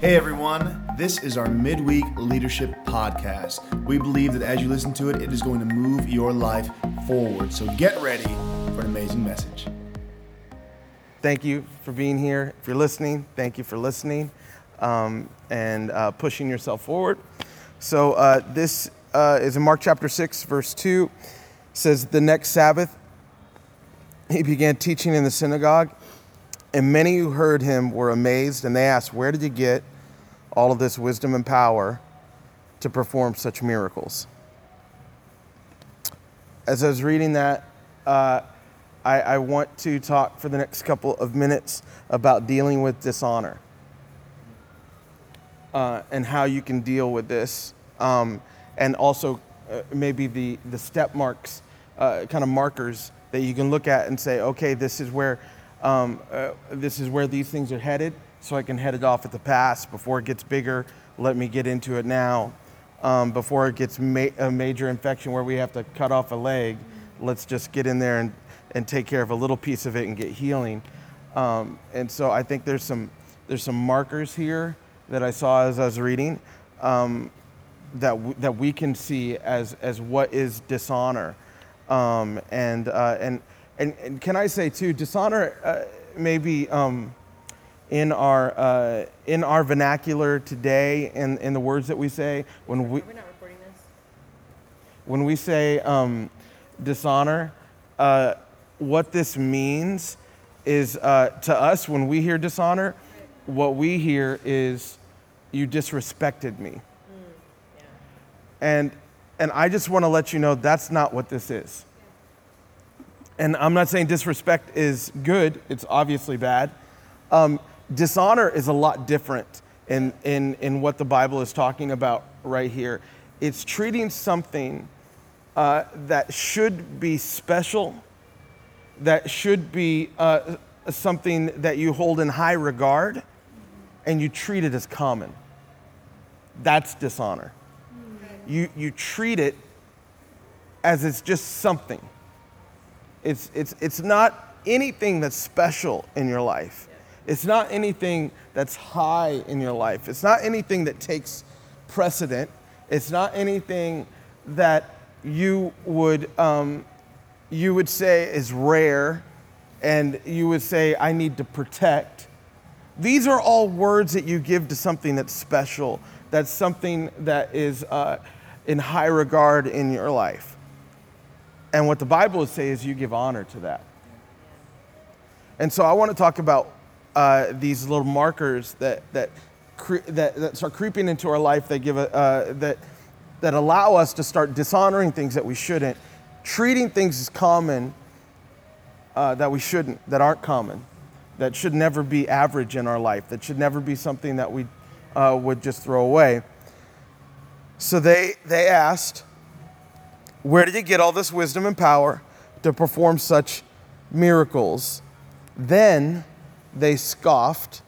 Hey everyone, this is our midweek leadership podcast. We believe that as you listen to it, it is going to move your life forward. So get ready for an amazing message. Thank you for being here. If you're listening, thank you for listening um, and uh, pushing yourself forward. So uh, this uh, is in Mark chapter 6, verse 2. It says, The next Sabbath, he began teaching in the synagogue, and many who heard him were amazed, and they asked, Where did you get all of this wisdom and power to perform such miracles? As I was reading that, uh, I, I want to talk for the next couple of minutes about dealing with dishonor uh, and how you can deal with this, um, and also uh, maybe the, the step marks, uh, kind of markers that you can look at and say, okay, this is where um, uh, this is where these things are headed, so I can head it off at the pass before it gets bigger. Let me get into it now. Um, before it gets ma- a major infection where we have to cut off a leg, let's just get in there and, and take care of a little piece of it and get healing. Um, and so I think there's some there's some markers here that I saw as I was reading um, that w- that we can see as as what is dishonor, um, and, uh, and and and can I say too, dishonor uh, maybe um, in our uh, in our vernacular today, in in the words that we say when we We're not recording this. when we say um, dishonor, uh, what this means is uh, to us when we hear dishonor, what we hear is you disrespected me. Yeah. And, and I just want to let you know that's not what this is. And I'm not saying disrespect is good, it's obviously bad. Um, dishonor is a lot different in, in, in what the Bible is talking about right here. It's treating something uh, that should be special, that should be uh, something that you hold in high regard, and you treat it as common. That's dishonor. You, you treat it as it's just something. It's, it's, it's not anything that's special in your life. It's not anything that's high in your life. It's not anything that takes precedent. It's not anything that you would, um, you would say is rare and you would say, I need to protect. These are all words that you give to something that's special, that's something that is uh, in high regard in your life. And what the Bible would say is you give honor to that. And so I want to talk about uh, these little markers that, that, cre- that, that start creeping into our life that, give a, uh, that, that allow us to start dishonoring things that we shouldn't, treating things as common uh, that we shouldn't, that aren't common, that should never be average in our life, that should never be something that we uh, would just throw away. So they, they asked, Where did you get all this wisdom and power to perform such miracles? Then they scoffed.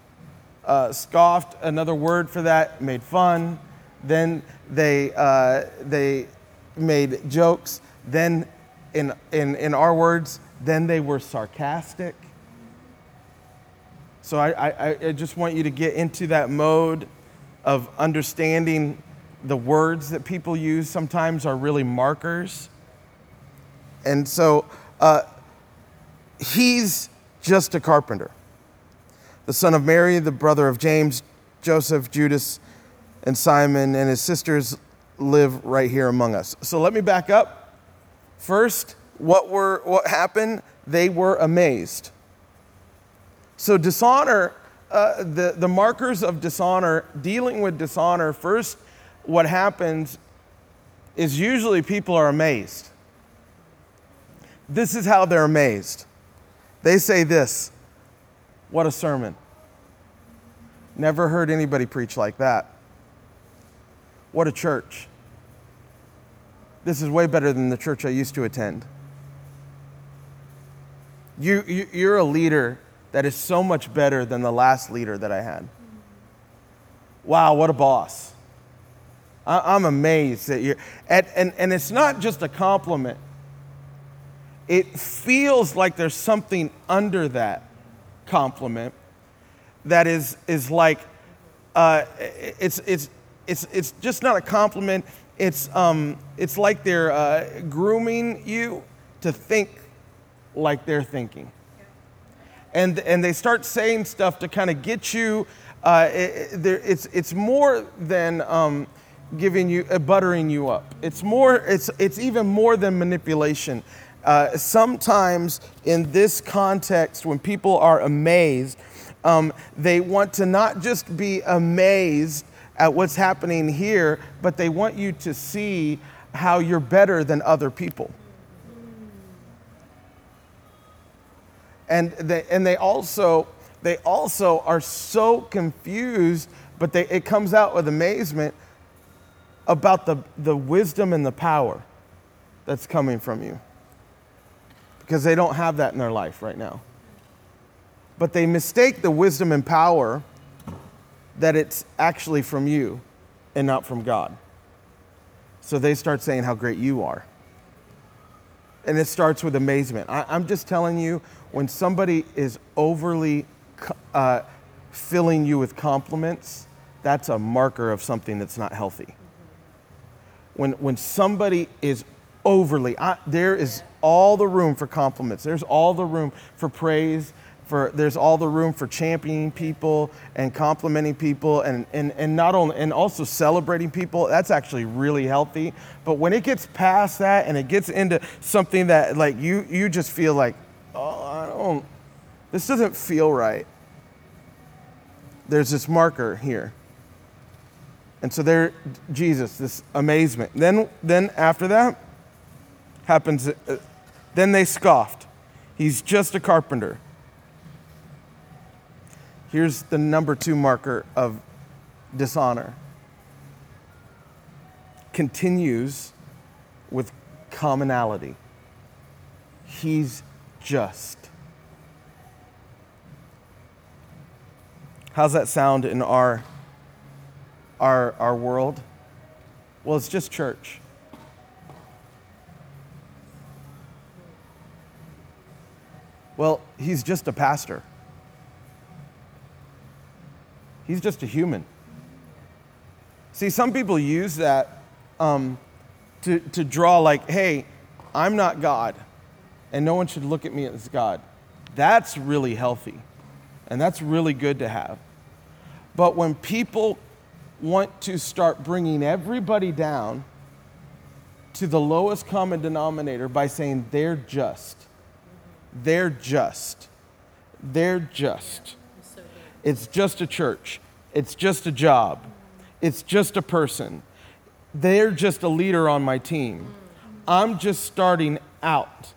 Uh, scoffed, another word for that, made fun. Then they, uh, they made jokes. Then, in, in, in our words, then they were sarcastic. So I, I, I just want you to get into that mode of understanding the words that people use sometimes are really markers. And so uh, he's just a carpenter, the son of Mary, the brother of James, Joseph, Judas, and Simon, and his sisters live right here among us. So let me back up. First, what, were, what happened? They were amazed. So, dishonor, uh, the, the markers of dishonor, dealing with dishonor, first, what happens is usually people are amazed. This is how they're amazed. They say this What a sermon. Never heard anybody preach like that. What a church. This is way better than the church I used to attend. You, you, you're a leader that is so much better than the last leader that I had. Wow, what a boss. I, I'm amazed that you're, and, and, and it's not just a compliment, it feels like there's something under that compliment that is, is like uh, it's, it's, it's, it's just not a compliment. It's, um, it's like they're uh, grooming you to think like they're thinking. And, and they start saying stuff to kind of get you, uh, it, it's, it's more than um, giving you, uh, buttering you up. It's more, it's, it's even more than manipulation. Uh, sometimes in this context, when people are amazed, um, they want to not just be amazed at what's happening here, but they want you to see how you're better than other people. And they, and they also they also are so confused, but they, it comes out with amazement about the, the wisdom and the power that's coming from you. Because they don't have that in their life right now. But they mistake the wisdom and power that it's actually from you and not from God. So they start saying how great you are. And it starts with amazement. I, am just telling you, when somebody is overly uh, filling you with compliments, that's a marker of something that's not healthy. When, when somebody is overly, I, there is all the room for compliments, there's all the room for praise for there's all the room for championing people and complimenting people and, and, and not only and also celebrating people. That's actually really healthy. But when it gets past that and it gets into something that like you you just feel like oh i don't this doesn't feel right. There's this marker here and so there jesus this amazement then then after that happens uh, then they scoffed he's just a carpenter Here's the number two marker of dishonor continues with commonality. He's just. How's that sound in our, our, our world? Well, it's just church. Well, he's just a pastor. He's just a human. See, some people use that um, to, to draw, like, hey, I'm not God, and no one should look at me as God. That's really healthy, and that's really good to have. But when people want to start bringing everybody down to the lowest common denominator by saying they're just, they're just, they're just it's just a church. It's just a job. It's just a person. They're just a leader on my team. I'm just starting out.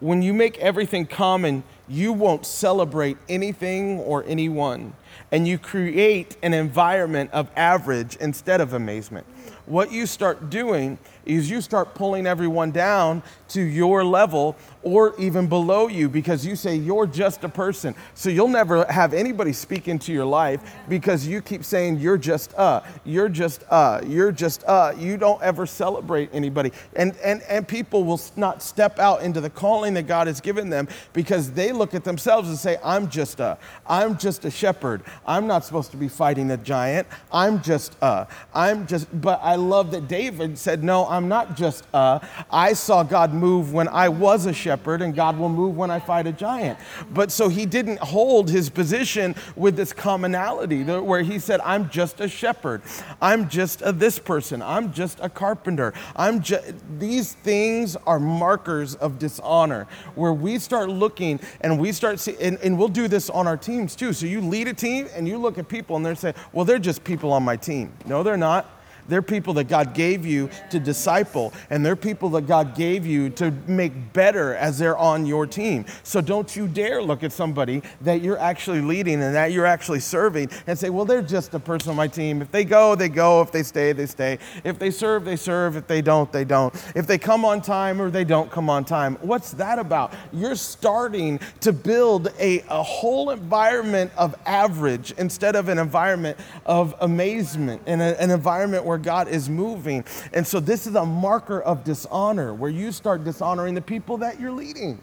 When you make everything common, you won't celebrate anything or anyone. And you create an environment of average instead of amazement. What you start doing is you start pulling everyone down to your level or even below you because you say you're just a person. So you'll never have anybody speak into your life because you keep saying you're just uh, you're just uh, you're just uh. You don't ever celebrate anybody. And and and people will not step out into the calling that God has given them because they look at themselves and say I'm just a I'm just a shepherd. I'm not supposed to be fighting a giant. I'm just uh. I'm just but I love that David said no, I'm not just uh. I saw God move when I was a shepherd, and God will move when I fight a giant. But so he didn't hold his position with this commonality where he said, I'm just a shepherd. I'm just a this person. I'm just a carpenter. I'm just, these things are markers of dishonor where we start looking and we start seeing, and, and we'll do this on our teams too. So you lead a team and you look at people and they're saying, well, they're just people on my team. No, they're not. They're people that God gave you to disciple, and they're people that God gave you to make better as they're on your team. So don't you dare look at somebody that you're actually leading and that you're actually serving and say, well, they're just a person on my team. If they go, they go. If they stay, they stay. If they serve, they serve. If they don't, they don't. If they come on time or they don't come on time. What's that about? You're starting to build a, a whole environment of average instead of an environment of amazement and a, an environment where where God is moving. And so this is a marker of dishonor where you start dishonoring the people that you're leading.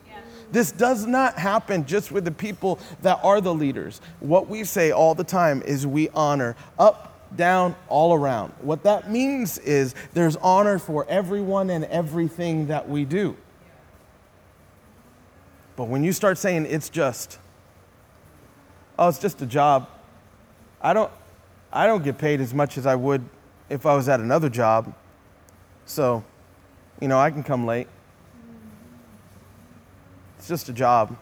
This does not happen just with the people that are the leaders. What we say all the time is we honor up, down, all around. What that means is there's honor for everyone and everything that we do. But when you start saying it's just, oh, it's just a job, I don't, I don't get paid as much as I would if I was at another job. So, you know, I can come late. It's just a job.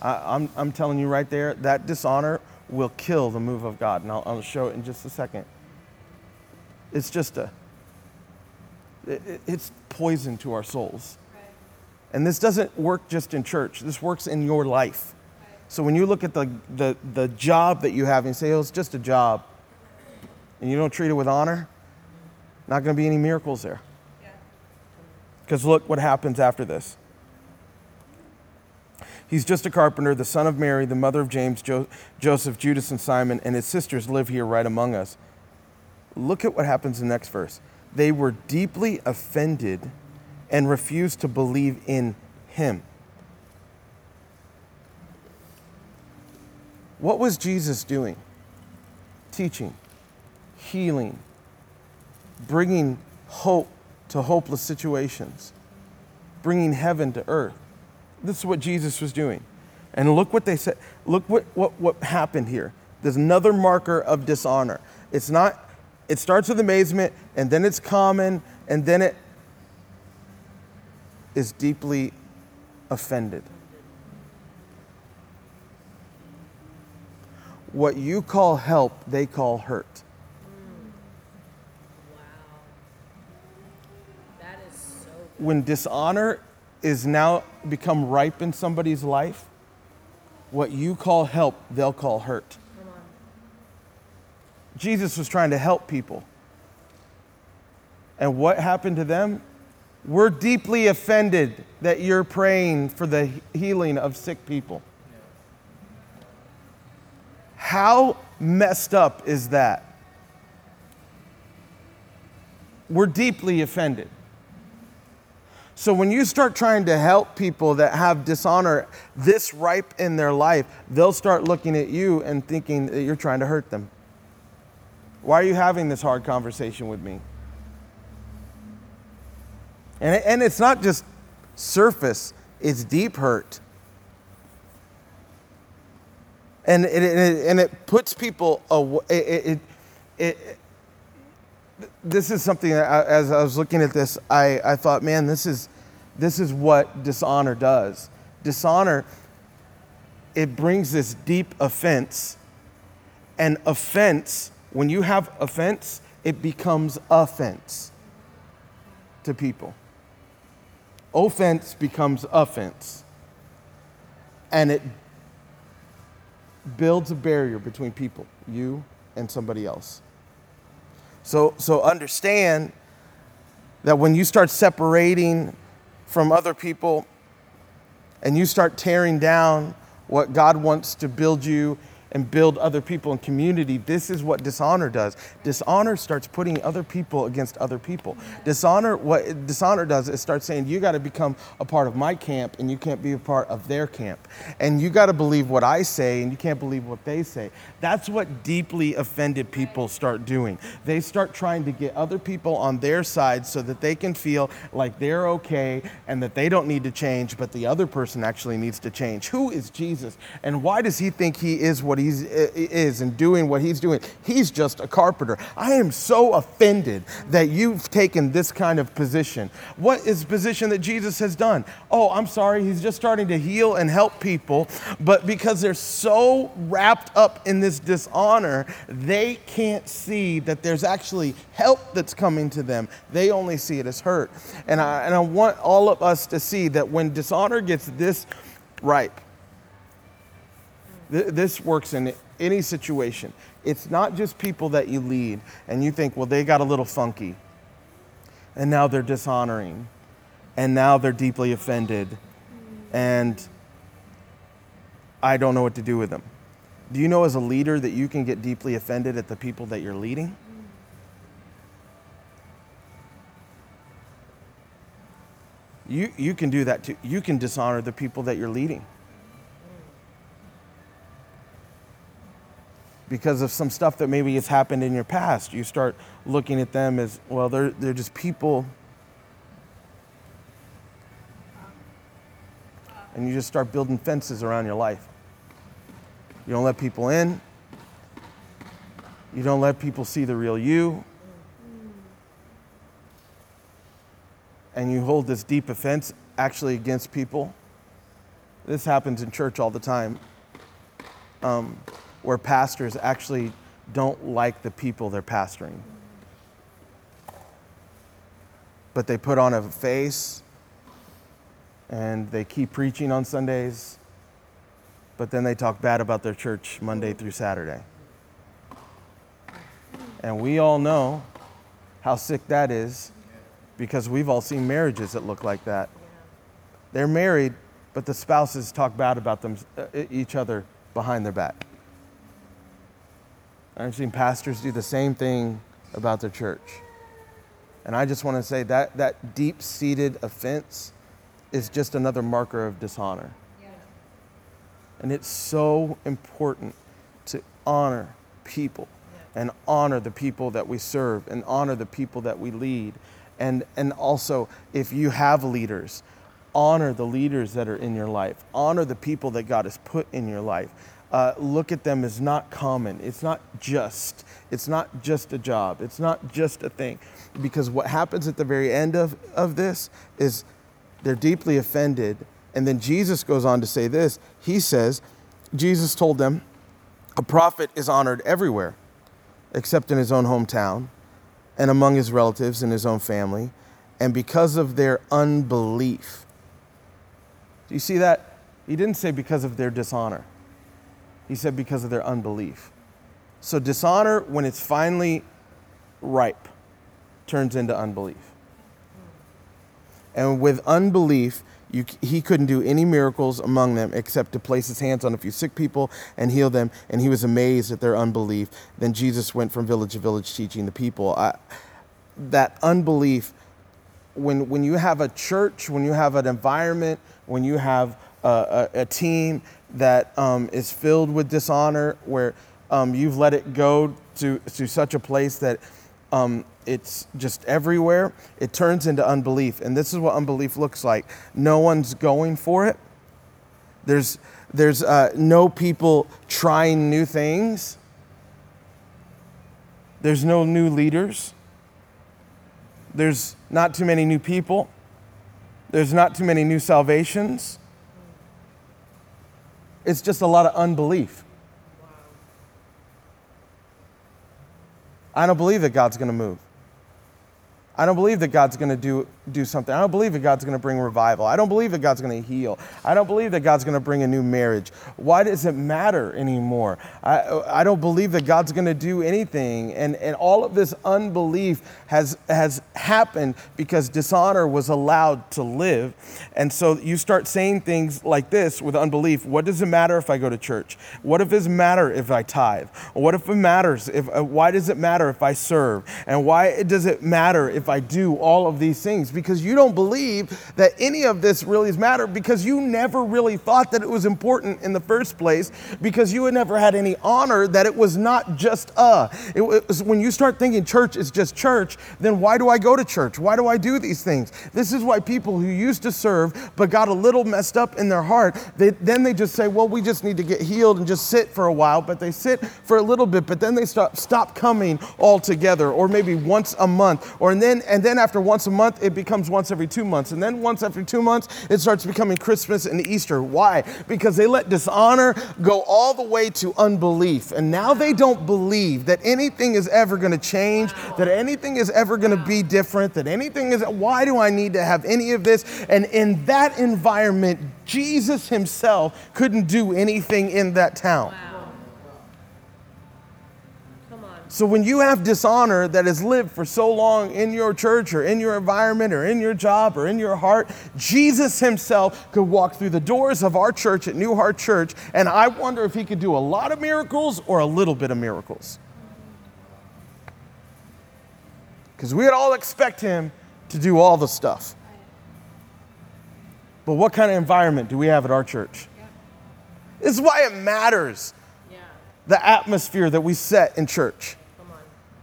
I, am I'm, I'm telling you right there, that dishonor will kill the move of God. And I'll, I'll show it in just a second. It's just a, it, it's poison to our souls. And this doesn't work just in church, this works in your life. So when you look at the, the, the job that you have and say, oh, it's just a job, and you don't treat it with honor, not going to be any miracles there. Because look what happens after this. He's just a carpenter, the son of Mary, the mother of James, jo- Joseph, Judas, and Simon, and his sisters live here right among us. Look at what happens in the next verse. They were deeply offended and refused to believe in him. What was Jesus doing? Teaching, healing, bringing hope to hopeless situations, bringing heaven to earth. This is what Jesus was doing. And look what they said. Look what, what, what happened here. There's another marker of dishonor. It's not, it starts with amazement, and then it's common, and then it is deeply offended. What you call help, they call hurt. When dishonor is now become ripe in somebody's life, what you call help, they'll call hurt. Jesus was trying to help people. And what happened to them? We're deeply offended that you're praying for the healing of sick people. How messed up is that? We're deeply offended. So when you start trying to help people that have dishonor this ripe in their life, they'll start looking at you and thinking that you're trying to hurt them. Why are you having this hard conversation with me? And, and it's not just surface, it's deep hurt. And it, it and it puts people away. It, it, this is something that I, as I was looking at this, I, I thought, man, this is, this is what dishonor does. Dishonor, it brings this deep offense. And offense, when you have offense, it becomes offense to people. Offense becomes offense. And it builds a barrier between people, you and somebody else. So, so understand that when you start separating from other people and you start tearing down what God wants to build you and build other people in community. This is what dishonor does. Dishonor starts putting other people against other people. Dishonor, what dishonor does is start saying, you got to become a part of my camp and you can't be a part of their camp. And you got to believe what I say and you can't believe what they say. That's what deeply offended people start doing. They start trying to get other people on their side so that they can feel like they're okay and that they don't need to change, but the other person actually needs to change. Who is Jesus? And why does he think he is what he he's, is and doing what he's doing. He's just a carpenter. I am so offended that you've taken this kind of position. What is position that Jesus has done? Oh, I'm sorry, he's just starting to heal and help people, but because they're so wrapped up in this dishonor, they can't see that there's actually help that's coming to them. They only see it as hurt. And I, and I want all of us to see that when dishonor gets this ripe, this works in any situation. It's not just people that you lead and you think, well, they got a little funky. And now they're dishonoring. And now they're deeply offended. And I don't know what to do with them. Do you know as a leader that you can get deeply offended at the people that you're leading? you, you can do that too. You can dishonor the people that you're leading. Because of some stuff that maybe has happened in your past, you start looking at them as, well, they're, they're just people. And you just start building fences around your life. You don't let people in. You don't let people see the real you. and you hold this deep offense actually against people. This happens in church all the time, um, where pastors actually don't like the people they're pastoring. But they put on a face and they keep preaching on Sundays, but then they talk bad about their church Monday through Saturday. And we all know how sick that is because we've all seen marriages that look like that. They're married, but the spouses talk bad about them, uh, each other behind their back. I've seen pastors do the same thing about their church. And I just want to say that that deep seated offense is just another marker of dishonor. Yeah. And it's so important to honor people yeah. and honor the people that we serve and honor the people that we lead and, and also, if you have leaders, honor the leaders that are in your life, honor the people that God has put in your life. Uh, look at them as not common. It's not just. It's not just a job. It's not just a thing. Because what happens at the very end of, of this is they're deeply offended. And then Jesus goes on to say this. He says, Jesus told them, a prophet is honored everywhere except in his own hometown and among his relatives and his own family, and because of their unbelief. Do you see that? He didn't say because of their dishonor, he said because of their unbelief. So, dishonor, when it's finally ripe, turns into unbelief. And with unbelief, you, he couldn't do any miracles among them except to place his hands on a few sick people and heal them. And he was amazed at their unbelief. Then Jesus went from village to village teaching the people. I, that unbelief, when, when you have a church, when you have an environment, when you have a, a, a team that um, is filled with dishonor, where um, you've let it go to, to such a place that um, it's just everywhere, it turns into unbelief. And this is what unbelief looks like. No one's going for it, there's, there's uh, no people trying new things, there's no new leaders, there's not too many new people, there's not too many new salvations. It's just a lot of unbelief. I don't believe that God's going to move. I don't believe that God's going to do, do something. I don't believe that God's going to bring revival. I don't believe that God's going to heal. I don't believe that God's going to bring a new marriage. Why does it matter anymore? I, I don't believe that God's going to do anything. And, and all of this unbelief has, has happened because dishonor was allowed to live. And so you start saying things like this with unbelief What does it matter if I go to church? What if it matter if I tithe? What if it matters? If, uh, why does it matter if I serve? And why does it matter if if I do all of these things because you don't believe that any of this really matter because you never really thought that it was important in the first place because you had never had any honor that it was not just a. It was, when you start thinking church is just church, then why do I go to church? Why do I do these things? This is why people who used to serve but got a little messed up in their heart, they, then they just say, well, we just need to get healed and just sit for a while, but they sit for a little bit, but then they stop, stop coming altogether or maybe once a month or and then then, and then after once a month, it becomes once every two months. And then once every two months, it starts becoming Christmas and Easter. Why? Because they let dishonor go all the way to unbelief. And now they don't believe that anything is ever going to change, that anything is ever going to be different, that anything is, why do I need to have any of this? And in that environment, Jesus himself couldn't do anything in that town. Wow. So when you have dishonor that has lived for so long in your church or in your environment or in your job or in your heart, Jesus himself could walk through the doors of our church at New Heart Church, and I wonder if he could do a lot of miracles or a little bit of miracles. Because we'd all expect him to do all the stuff. But what kind of environment do we have at our church? This is why it matters Yeah. the atmosphere that we set in church.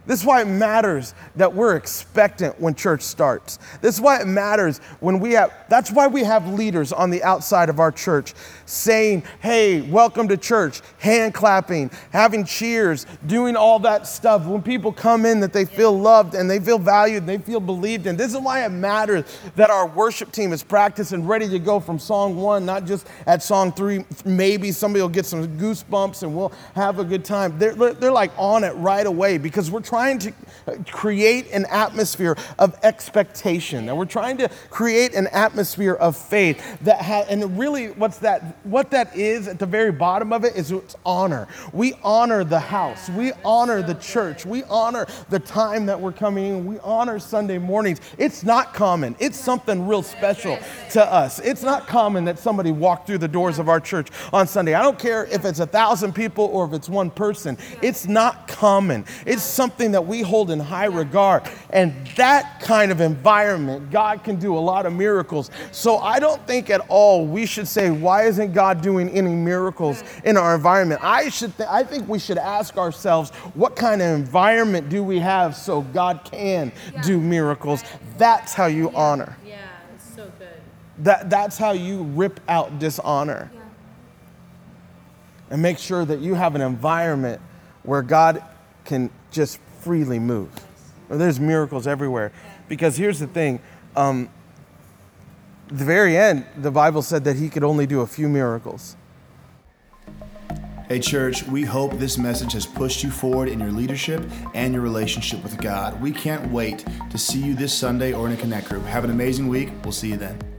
This is why it matters that we're expectant when church starts. This is why it matters when we have, that's why we have leaders on the outside of our church saying, hey, welcome to church, hand clapping, having cheers, doing all that stuff. When people come in, that they feel loved and they feel valued and they feel believed in. This is why it matters that our worship team is practiced and ready to go from song one, not just at song three. Maybe somebody will get some goosebumps and we'll have a good time. They're, they're like on it right away because we're trying to uh, create an atmosphere of expectation and we're trying to create an atmosphere of faith that ha- and really what's that what that is at the very bottom of it is it's honor. We honor the house. We honor the church. We honor the time that we're coming in. We honor sunday mornings. It's not common. It's something real special to us. It's not common that somebody walked through the doors of our church on sunday. I don't care if it's a thousand people or if it's one person. It's not common. It's something that we hold in high regard. And that kind of environment god can do a lot of miracles. So i don't think at all we should say why isn't god doing any miracles in our environment? I should th- i think we should ask ourselves what kind of environment do we have so god can do miracles? That's how you honor. Yeah, it's so good. that, that's how you rip out dishonor. Yeah. and make sure that you have an environment where God can just freely move. There's miracles everywhere. Because here's the thing um, the very end, the Bible said that he could only do a few miracles. Hey, church, we hope this message has pushed you forward in your leadership and your relationship with God. We can't wait to see you this Sunday or in a Connect group. Have an amazing week. We'll see you then.